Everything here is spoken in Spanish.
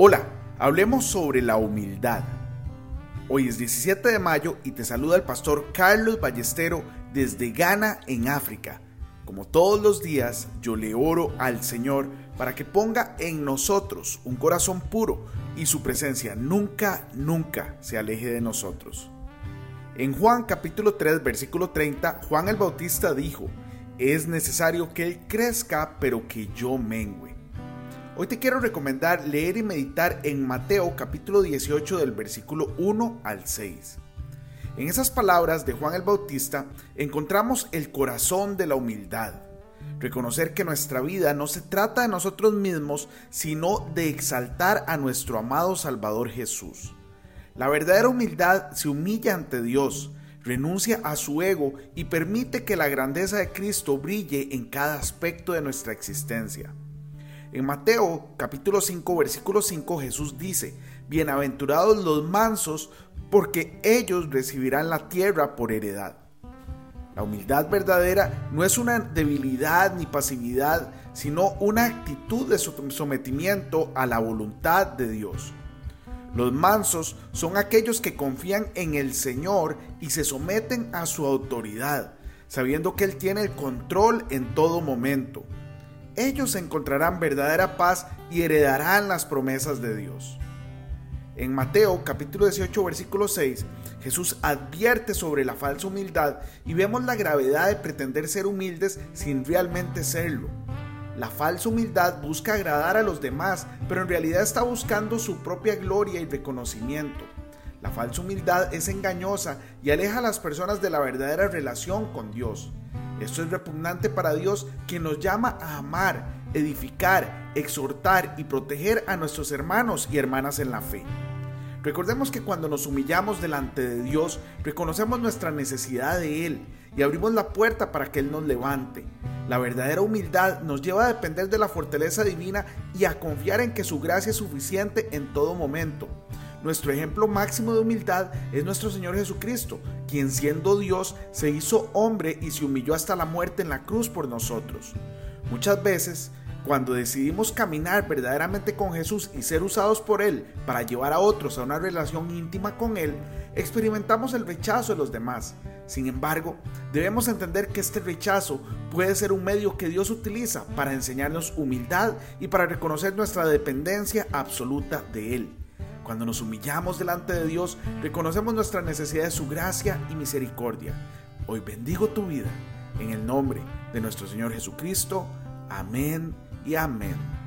Hola, hablemos sobre la humildad. Hoy es 17 de mayo y te saluda el pastor Carlos Ballestero desde Ghana, en África. Como todos los días, yo le oro al Señor para que ponga en nosotros un corazón puro y su presencia nunca, nunca se aleje de nosotros. En Juan capítulo 3, versículo 30, Juan el Bautista dijo, es necesario que Él crezca, pero que yo mengüe. Hoy te quiero recomendar leer y meditar en Mateo capítulo 18 del versículo 1 al 6. En esas palabras de Juan el Bautista encontramos el corazón de la humildad. Reconocer que nuestra vida no se trata de nosotros mismos, sino de exaltar a nuestro amado Salvador Jesús. La verdadera humildad se humilla ante Dios, renuncia a su ego y permite que la grandeza de Cristo brille en cada aspecto de nuestra existencia. En Mateo capítulo 5 versículo 5 Jesús dice, Bienaventurados los mansos, porque ellos recibirán la tierra por heredad. La humildad verdadera no es una debilidad ni pasividad, sino una actitud de sometimiento a la voluntad de Dios. Los mansos son aquellos que confían en el Señor y se someten a su autoridad, sabiendo que Él tiene el control en todo momento ellos encontrarán verdadera paz y heredarán las promesas de Dios. En Mateo capítulo 18 versículo 6, Jesús advierte sobre la falsa humildad y vemos la gravedad de pretender ser humildes sin realmente serlo. La falsa humildad busca agradar a los demás, pero en realidad está buscando su propia gloria y reconocimiento. La falsa humildad es engañosa y aleja a las personas de la verdadera relación con Dios. Esto es repugnante para Dios quien nos llama a amar, edificar, exhortar y proteger a nuestros hermanos y hermanas en la fe. Recordemos que cuando nos humillamos delante de Dios, reconocemos nuestra necesidad de Él y abrimos la puerta para que Él nos levante. La verdadera humildad nos lleva a depender de la fortaleza divina y a confiar en que su gracia es suficiente en todo momento. Nuestro ejemplo máximo de humildad es nuestro Señor Jesucristo, quien siendo Dios se hizo hombre y se humilló hasta la muerte en la cruz por nosotros. Muchas veces, cuando decidimos caminar verdaderamente con Jesús y ser usados por Él para llevar a otros a una relación íntima con Él, experimentamos el rechazo de los demás. Sin embargo, debemos entender que este rechazo puede ser un medio que Dios utiliza para enseñarnos humildad y para reconocer nuestra dependencia absoluta de Él. Cuando nos humillamos delante de Dios, reconocemos nuestra necesidad de su gracia y misericordia. Hoy bendigo tu vida en el nombre de nuestro Señor Jesucristo. Amén y amén.